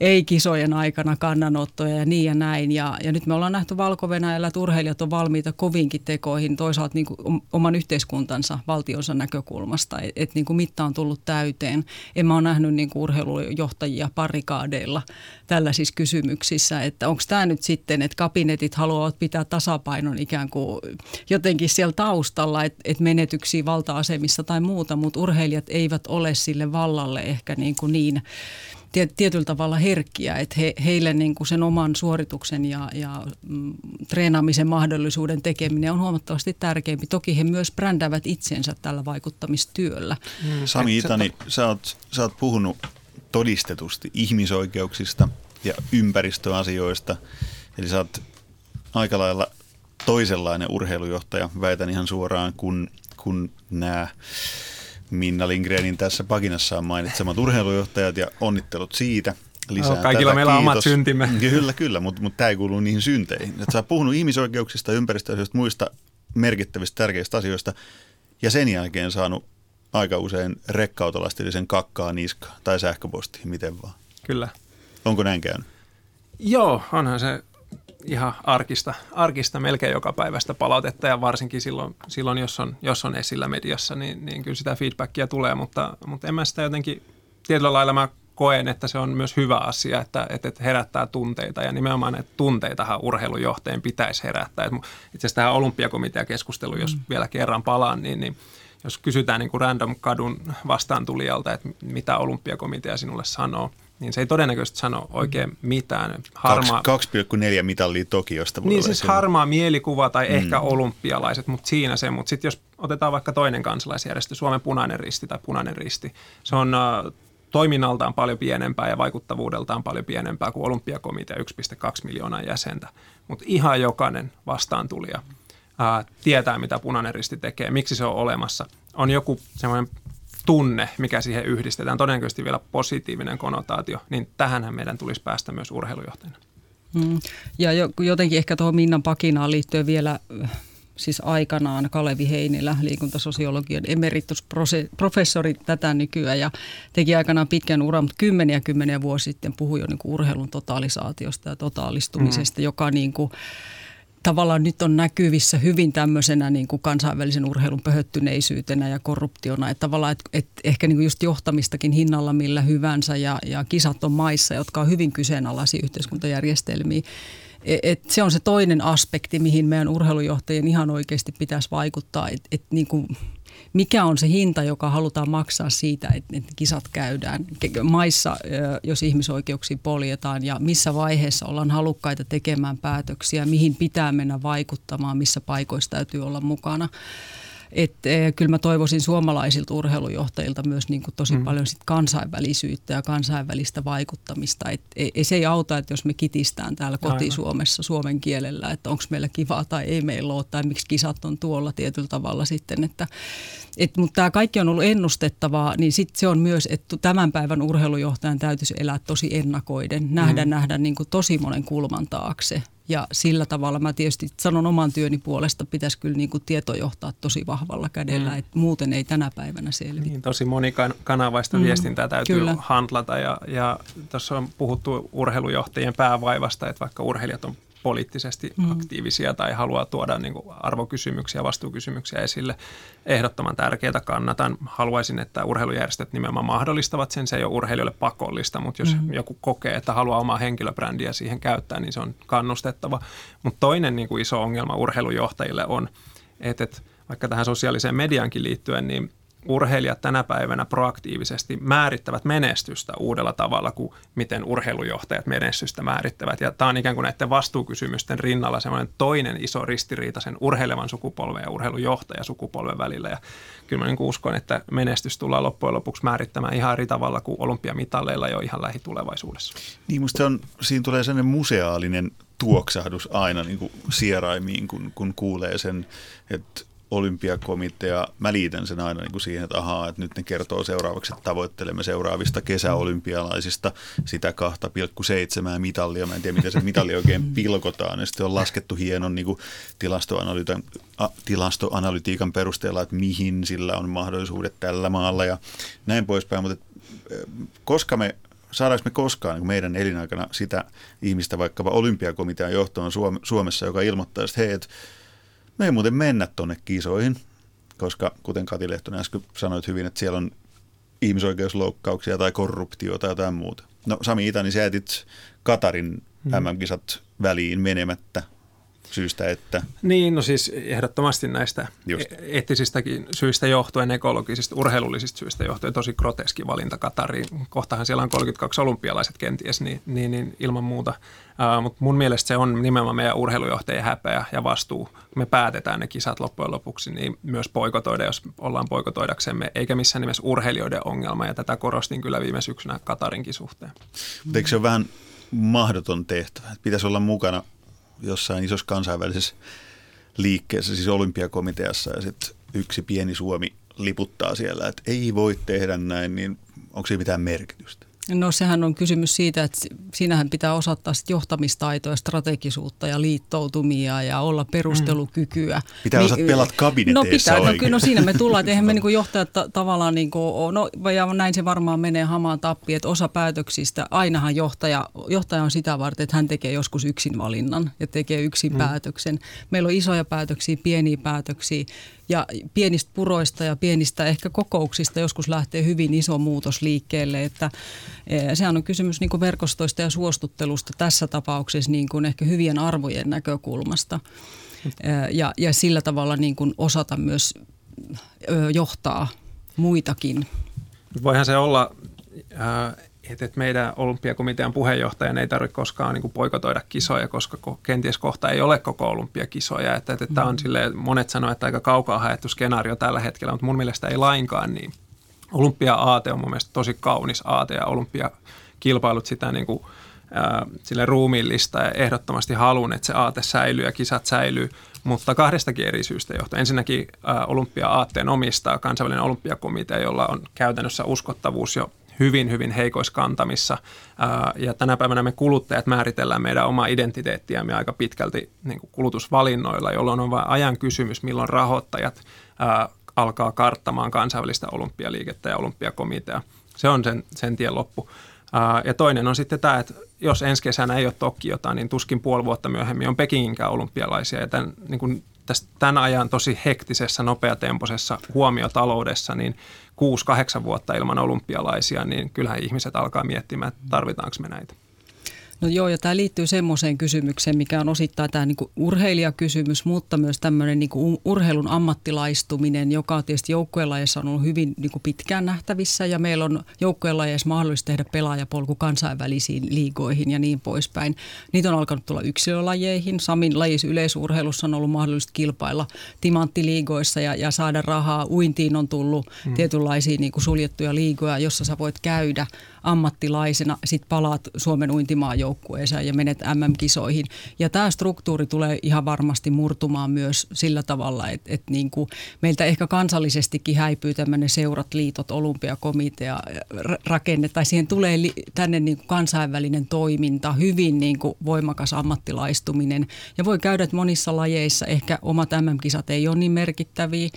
ei-kisojen aikana kannanottoja ja niin ja näin. Ja, ja nyt me ollaan nähty valko että urheilijat on valmiita kovinkin tekoihin toisaalta niin kuin oman yhteiskuntansa, valtionsa näkökulmasta, että et niin kuin mitta on tullut täyteen. En mä ole nähnyt niin kuin urheilujohtajia parikaadeilla tällaisissa kysymyksissä, että onko tämä nyt sitten, että kabinetit haluavat pitää tasapainon ikään kuin jotenkin siellä taustalla, että, että menetyksiä valta-asemissa tai muuta, mutta urheilijat eivät ole sille vallalle ehkä niin, kuin niin tietyllä tavalla herkkiä, että he, heille niin kuin sen oman suorituksen ja, ja mm, treenaamisen mahdollisuuden tekeminen on huomattavasti tärkeämpi. Toki he myös brändäävät itsensä tällä vaikuttamistyöllä. Mm. Sami Itani, sä oot, sä oot puhunut todistetusti ihmisoikeuksista ja ympäristöasioista. Eli sä oot aika lailla toisenlainen urheilujohtaja, väitän ihan suoraan, kun, kun nämä Minna Lindgrenin tässä pakinassaan mainitsemat urheilujohtajat ja onnittelut siitä. Lisää no, kaikilla tätä. meillä on omat syntimme. Kyllä, kyllä, mutta, mutta tämä ei kuulu niihin synteihin. Että sä oot puhunut ihmisoikeuksista, ympäristöasioista, muista merkittävistä tärkeistä asioista ja sen jälkeen saanut aika usein rekkautolastillisen kakkaa niskaa tai sähköpostiin, miten vaan. Kyllä. Onko näin käynyt? Joo, onhan se ihan arkista, arkista melkein joka päivästä palautetta ja varsinkin silloin, silloin jos, on, jos on esillä mediassa, niin, niin kyllä sitä feedbackia tulee, mutta, mutta en mä sitä jotenkin, tietyllä lailla mä koen, että se on myös hyvä asia, että, että herättää tunteita ja nimenomaan että tunteitahan urheilujohtajien pitäisi herättää. Itse asiassa tähän olympiakomiteakeskusteluun, jos mm. vielä kerran palaan, niin, niin jos kysytään niin kuin random kadun vastaantulijalta, että mitä olympiakomitea sinulle sanoo – niin se ei todennäköisesti sano oikein mitään. Harmaa, 2,4 mitallia Tokiosta. Voi niin siis harmaa mielikuva tai mm. ehkä olympialaiset, mutta siinä se. Mutta sitten jos otetaan vaikka toinen kansalaisjärjestö, Suomen punainen risti tai punainen risti, se on uh, toiminnaltaan paljon pienempää ja vaikuttavuudeltaan paljon pienempää kuin olympiakomitea 1,2 miljoonaa jäsentä. Mutta ihan jokainen vastaantulija uh, tietää, mitä punainen risti tekee, miksi se on olemassa. On joku semmoinen tunne, mikä siihen yhdistetään, todennäköisesti vielä positiivinen konnotaatio, niin tähänhän meidän tulisi päästä myös urheilujohtajana. Mm. Ja jotenkin ehkä tuohon Minnan pakinaan liittyen vielä siis aikanaan Kalevi Heinilä, liikuntasosiologian emeritusprofessori tätä nykyään ja teki aikanaan pitkän uran, mutta kymmeniä kymmeniä vuosia sitten puhui jo niin kuin urheilun totaalisaatiosta ja totaalistumisesta, mm. joka niin kuin tavallaan nyt on näkyvissä hyvin tämmöisenä niin kuin kansainvälisen urheilun pöhöttyneisyytenä ja korruptiona. Että tavallaan, että, että ehkä niin kuin just johtamistakin hinnalla millä hyvänsä ja, ja kisat on maissa, jotka on hyvin kyseenalaisia yhteiskuntajärjestelmiä. E, et se on se toinen aspekti, mihin meidän urheilujohtajien ihan oikeasti pitäisi vaikuttaa, että et niin kuin mikä on se hinta, joka halutaan maksaa siitä, että, että kisat käydään maissa, jos ihmisoikeuksia poljetaan ja missä vaiheessa ollaan halukkaita tekemään päätöksiä, mihin pitää mennä vaikuttamaan, missä paikoissa täytyy olla mukana. Että eh, kyllä mä toivoisin suomalaisilta urheilujohtajilta myös niin kuin tosi mm. paljon sit kansainvälisyyttä ja kansainvälistä vaikuttamista. Et, e, se ei auta, että jos me kitistään täällä koti-Suomessa suomen kielellä, että onko meillä kivaa tai ei meillä ole, tai miksi kisat on tuolla tietyllä tavalla sitten. Että, et, mutta tämä kaikki on ollut ennustettavaa, niin sitten se on myös, että tämän päivän urheilujohtajan täytyisi elää tosi ennakoiden, nähdä, mm. nähdä niin kuin tosi monen kulman taakse ja sillä tavalla mä tietysti sanon oman työni puolesta, pitäisi kyllä niin kuin tieto johtaa tosi vahvalla kädellä, mm. että muuten ei tänä päivänä selviä. Niin, tosi monikanavaista mm. viestintää täytyy kyllä. handlata ja, ja tässä on puhuttu urheilujohtajien päävaivasta, että vaikka urheilijat on poliittisesti mm. aktiivisia tai haluaa tuoda niin kuin arvokysymyksiä, vastuukysymyksiä esille. Ehdottoman tärkeää kannatan. Haluaisin, että urheilujärjestöt nimenomaan mahdollistavat sen. Se ei ole urheilijoille pakollista, mutta jos mm. joku kokee, että haluaa omaa henkilöbrändiä siihen käyttää, niin se on kannustettava. Mutta toinen niin kuin iso ongelma urheilujohtajille on, että, että vaikka tähän sosiaaliseen mediankin liittyen, niin urheilijat tänä päivänä proaktiivisesti määrittävät menestystä uudella tavalla kuin miten urheilujohtajat menestystä määrittävät. Ja tämä on ikään kuin näiden vastuukysymysten rinnalla semmoinen toinen iso ristiriita sen urheilevan sukupolven ja urheilujohtajan sukupolven välillä. Ja kyllä mä niin uskon, että menestys tullaan loppujen lopuksi määrittämään ihan eri tavalla kuin olympiamitalleilla jo ihan lähitulevaisuudessa. Niin musta on, siinä tulee sellainen museaalinen tuoksahdus aina niin kuin sieraimiin, kun, kun kuulee sen, että olympiakomitea, mä liitän sen aina niin kuin siihen, että ahaa, että nyt ne kertoo seuraavaksi, että tavoittelemme seuraavista kesäolympialaisista sitä 2,7 mitallia. Mä en tiedä, miten se mitalli oikein pilkotaan. Ja sitten on laskettu hienon niin kuin tilastoanalytiikan perusteella, että mihin sillä on mahdollisuudet tällä maalla ja näin poispäin. Mutta koska me saadaanko me koskaan niin meidän elinaikana sitä ihmistä vaikkapa olympiakomitean johtoon Suomessa, joka ilmoittaa, että hei, että me ei muuten mennä tuonne kisoihin, koska kuten Kati Lehtonen äsken sanoit hyvin, että siellä on ihmisoikeusloukkauksia tai korruptiota tai jotain muuta. No Sami Itani, sä jätit Katarin MM-kisat väliin menemättä syystä, että... Niin, no siis ehdottomasti näistä Just. E- eettisistäkin syistä johtuen, ekologisista, urheilullisista syistä johtuen tosi groteski valinta Katariin. Kohtahan siellä on 32 olympialaiset kenties, niin, niin, niin ilman muuta. Uh, Mutta mun mielestä se on nimenomaan meidän urheilujohtajien häpeä ja vastuu. Me päätetään ne kisat loppujen lopuksi, niin myös poikotoida, jos ollaan poikotoidaksemme, eikä missään nimessä urheilijoiden ongelma. Ja tätä korostin kyllä viime syksynä Katarinkin suhteen. Mutta eikö se ole vähän mahdoton tehtävä? Pitäisi olla mukana jossain isossa kansainvälisessä liikkeessä, siis olympiakomiteassa ja sitten yksi pieni Suomi liputtaa siellä, että ei voi tehdä näin, niin onko siinä mitään merkitystä? No sehän on kysymys siitä, että siinähän pitää osoittaa sit johtamistaitoja, strategisuutta ja liittoutumia ja olla perustelukykyä. Mm. Pitää osata pelata kabineteissa No pitää, no, kyllä, no siinä me tullaan, että eihän me niin johtajat ta- tavallaan, niin kuin, no ja näin se varmaan menee hamaan tappi, että osa päätöksistä, ainahan johtaja, johtaja on sitä varten, että hän tekee joskus yksin valinnan ja tekee yksin mm. päätöksen. Meillä on isoja päätöksiä, pieniä päätöksiä ja pienistä puroista ja pienistä ehkä kokouksista joskus lähtee hyvin iso muutos liikkeelle, että e, sehän on kysymys niin kuin verkostoista ja suostuttelusta tässä tapauksessa niin kuin ehkä hyvien arvojen näkökulmasta e, ja, ja sillä tavalla niin kuin osata myös johtaa muitakin. Voihan se olla että, että meidän olympiakomitean puheenjohtajan ei tarvitse koskaan niin kuin poikotoida kisoja, koska kenties kohta ei ole koko olympiakisoja. Että, että, että on mm. sille, monet sanoivat, että aika kaukaa haettu skenaario tällä hetkellä, mutta mun mielestä ei lainkaan niin. Olympia-aate on mun mielestä tosi kaunis aate ja olympiakilpailut sitä niin kuin, ää, sille ruumiillista ja ehdottomasti haluan, että se aate säilyy ja kisat säilyy, mutta kahdestakin eri syystä johtuen. Ensinnäkin ää, olympia-aatteen omistaa kansainvälinen olympiakomitea, jolla on käytännössä uskottavuus jo hyvin, hyvin heikoissa kantamissa. Ja tänä päivänä me kuluttajat määritellään meidän omaa identiteettiämme aika pitkälti niin kuin kulutusvalinnoilla, jolloin on vain ajan kysymys, milloin rahoittajat alkaa karttamaan kansainvälistä olympialiikettä ja olympiakomitea. Se on sen, sen tien loppu. Ja toinen on sitten tämä, että jos ensi kesänä ei ole Tokiota, niin tuskin puoli vuotta myöhemmin on Pekinginkään olympialaisia. Ja tämän, niin kuin tämän ajan tosi hektisessä, nopeatempoisessa huomiotaloudessa, niin 6-8 vuotta ilman olympialaisia, niin kyllähän ihmiset alkaa miettimään, että tarvitaanko me näitä. No joo, ja tämä liittyy semmoiseen kysymykseen, mikä on osittain tämä niinku urheilijakysymys, mutta myös tämmöinen niinku urheilun ammattilaistuminen, joka on tietysti joukkueenlajeissa on ollut hyvin niinku pitkään nähtävissä, ja meillä on joukkueenlajeissa mahdollista tehdä pelaajapolku kansainvälisiin liigoihin ja niin poispäin. Niitä on alkanut tulla yksilölajeihin. Samin lajissa yleisurheilussa on ollut mahdollista kilpailla timanttiliigoissa ja, ja saada rahaa. Uintiin on tullut hmm. tietynlaisia niinku suljettuja liigoja, jossa sä voit käydä ammattilaisena, sit palaat Suomen uintimaajoukkueeseen ja menet MM-kisoihin. Ja tämä struktuuri tulee ihan varmasti murtumaan myös sillä tavalla, että, että niin kuin meiltä ehkä kansallisestikin häipyy tämmöinen seurat, liitot, olympiakomitea rakenne, tai siihen tulee li, tänne niin kuin kansainvälinen toiminta, hyvin niin kuin voimakas ammattilaistuminen. Ja voi käydä, että monissa lajeissa ehkä omat MM-kisat ei ole niin merkittäviä,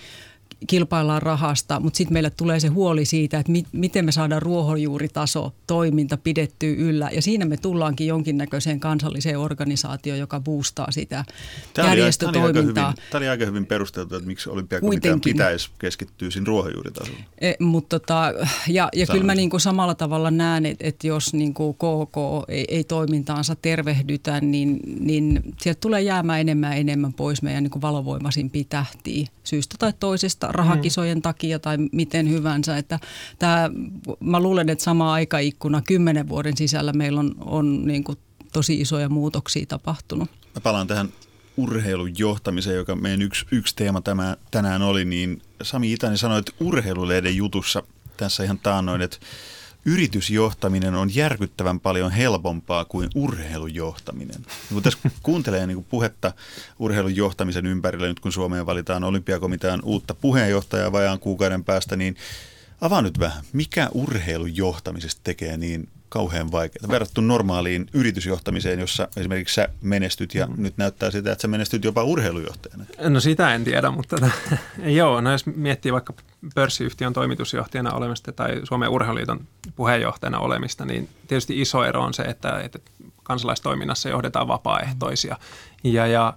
kilpaillaan rahasta, mutta sitten meille tulee se huoli siitä, että mi- miten me saadaan ruohonjuuritaso toiminta pidettyä yllä. Ja siinä me tullaankin jonkinnäköiseen kansalliseen organisaatioon, joka boostaa sitä Tämä oli, järjestötoimintaa. tämä oli aika hyvin perusteltu, että miksi olympiakomitean pitäisi keskittyä siinä ruohonjuuritasoon. E, mutta tota, ja ja kyllä mä niin kuin samalla tavalla näen, että, että jos niin kuin KK ei, ei toimintaansa tervehdytä, niin, niin sieltä tulee jäämään enemmän ja enemmän pois meidän niin kuin valovoimaisin tähtiä syystä tai toisesta, rahakisojen mm. takia tai miten hyvänsä. Että tämä, mä luulen, että sama aikaikkuna kymmenen vuoden sisällä meillä on, on niin kuin tosi isoja muutoksia tapahtunut. Mä palaan tähän urheilun johtamiseen, joka meidän yksi, yksi teema tämä, tänään oli, niin Sami Itäni sanoi, että urheilulehden jutussa tässä ihan taannoin, että yritysjohtaminen on järkyttävän paljon helpompaa kuin urheilujohtaminen. Ja kun tässä kuuntelee niin kuin puhetta urheilun johtamisen ympärillä, nyt kun Suomeen valitaan olympiakomitean uutta puheenjohtajaa vajaan kuukauden päästä, niin avaa nyt vähän, mikä urheilun johtamisesta tekee niin kauhean vaikeaa verrattuna normaaliin yritysjohtamiseen, jossa esimerkiksi sä menestyt ja mm. nyt näyttää sitä, että sä menestyt jopa urheilujohtajana. No sitä en tiedä, mutta joo, no jos miettii vaikka pörssiyhtiön toimitusjohtajana olemista tai Suomen urheiluliiton puheenjohtajana olemista, niin tietysti iso ero on se, että, että kansalaistoiminnassa johdetaan vapaaehtoisia ja, ja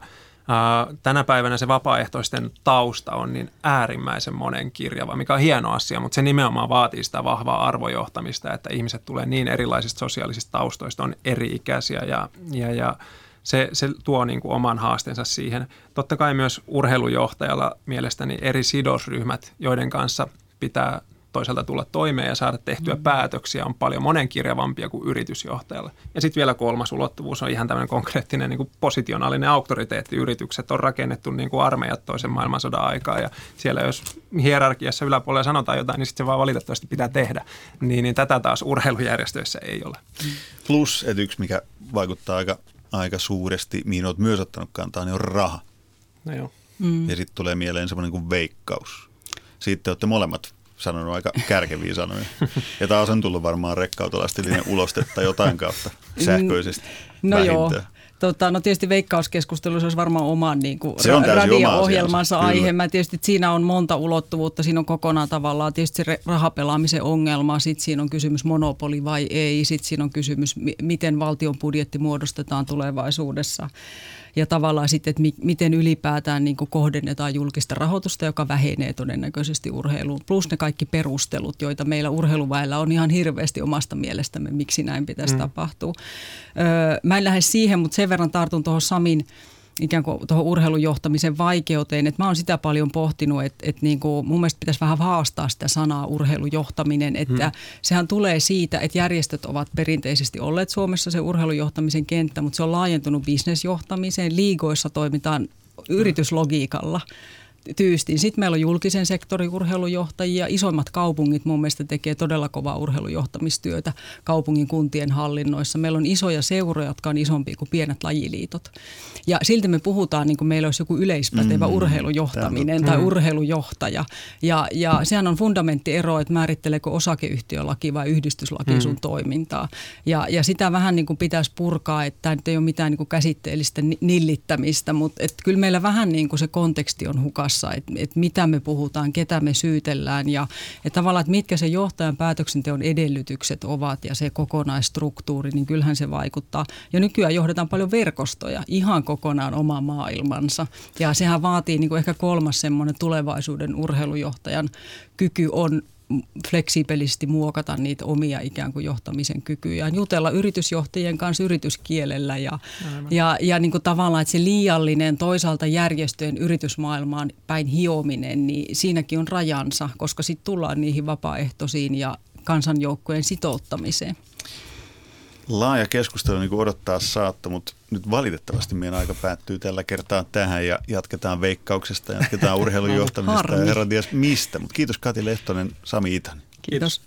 tänä päivänä se vapaaehtoisten tausta on niin äärimmäisen monen kirjava, mikä on hieno asia, mutta se nimenomaan vaatii sitä vahvaa arvojohtamista, että ihmiset tulee niin erilaisista sosiaalisista taustoista, on eri-ikäisiä ja, ja, ja se, se tuo niin kuin oman haasteensa siihen. Totta kai myös urheilujohtajalla mielestäni eri sidosryhmät, joiden kanssa pitää toisaalta tulla toimeen ja saada tehtyä mm. päätöksiä on paljon monenkirjavampia kuin yritysjohtajalla. Ja sitten vielä kolmas ulottuvuus on ihan tämmöinen konkreettinen niin kuin positionaalinen auktoriteetti. Yritykset on rakennettu niin kuin armeijat toisen maailmansodan aikaa ja siellä jos hierarkiassa yläpuolella sanotaan jotain, niin sitten se vaan valitettavasti pitää tehdä. Niin, niin tätä taas urheilujärjestöissä ei ole. Plus, että yksi mikä vaikuttaa aika, aika suuresti, mihin olet myös ottanut kantaa, niin on raha. No joo. Mm. Ja sitten tulee mieleen semmoinen kuin veikkaus. Sitten olette molemmat sanonut aika kärkeviä sanoja. Ja taas on tullut varmaan rekkautolastillinen ulostetta jotain kautta sähköisesti No joo. Tota, no tietysti veikkauskeskustelu olisi varmaan oman niin kuin ra- radio-ohjelmansa oma aihe. Mä tietysti että siinä on monta ulottuvuutta. Siinä on kokonaan tavallaan tietysti se rahapelaamisen ongelma. Sitten siinä on kysymys monopoli vai ei. Sitten siinä on kysymys, miten valtion budjetti muodostetaan tulevaisuudessa ja tavallaan sitten, että mi- miten ylipäätään niin kuin kohdennetaan julkista rahoitusta, joka vähenee todennäköisesti urheiluun. Plus ne kaikki perustelut, joita meillä urheiluväellä on ihan hirveästi omasta mielestämme, miksi näin pitäisi mm. tapahtua. Öö, mä en lähde siihen, mutta sen verran tartun tuohon Samin ikään kuin tuohon urheilujohtamisen vaikeuteen. Että mä oon sitä paljon pohtinut, että, että niin kuin mun mielestä pitäisi vähän haastaa sitä sanaa urheilujohtaminen. Että hmm. sehän tulee siitä, että järjestöt ovat perinteisesti olleet Suomessa se urheilujohtamisen kenttä, mutta se on laajentunut bisnesjohtamiseen. Liigoissa toimitaan yrityslogiikalla tyystin. Sitten meillä on julkisen sektorin urheilujohtajia. Isoimmat kaupungit mun mielestä tekee todella kovaa urheilujohtamistyötä kaupungin kuntien hallinnoissa. Meillä on isoja seuroja, jotka on isompia kuin pienet lajiliitot. Ja silti me puhutaan niin kuin meillä olisi joku yleispätevä mm, urheilujohtaminen tai mm. urheilujohtaja. Ja, ja sehän on fundamenttiero, että määritteleekö osakeyhtiölaki vai yhdistyslaki mm. sun toimintaa. Ja, ja sitä vähän niin kuin pitäisi purkaa, että tämä nyt ei ole mitään niin kuin käsitteellistä nillittämistä, mutta että kyllä meillä vähän niin kuin se konteksti on hukassa kanssa, että, että mitä me puhutaan, ketä me syytellään ja että tavallaan, että mitkä se johtajan päätöksenteon edellytykset ovat ja se kokonaistruktuuri, niin kyllähän se vaikuttaa. Ja nykyään johdetaan paljon verkostoja, ihan kokonaan oma maailmansa ja sehän vaatii niin kuin ehkä kolmas semmoinen tulevaisuuden urheilujohtajan kyky on fleksiibelisti muokata niitä omia ikään kuin johtamisen kykyjä. Jutella yritysjohtajien kanssa yrityskielellä ja, ja, ja niin kuin tavallaan, että se liiallinen toisaalta järjestöjen yritysmaailmaan päin hiominen, niin siinäkin on rajansa, koska sitten tullaan niihin vapaaehtoisiin ja kansanjoukkojen sitouttamiseen laaja keskustelu niin kuin odottaa saatto, mutta nyt valitettavasti meidän aika päättyy tällä kertaa tähän ja jatketaan veikkauksesta, jatketaan urheilun johtamisesta ja herran ties mistä. Mutta kiitos Kati Lehtonen, Sami Itan. Kiitos.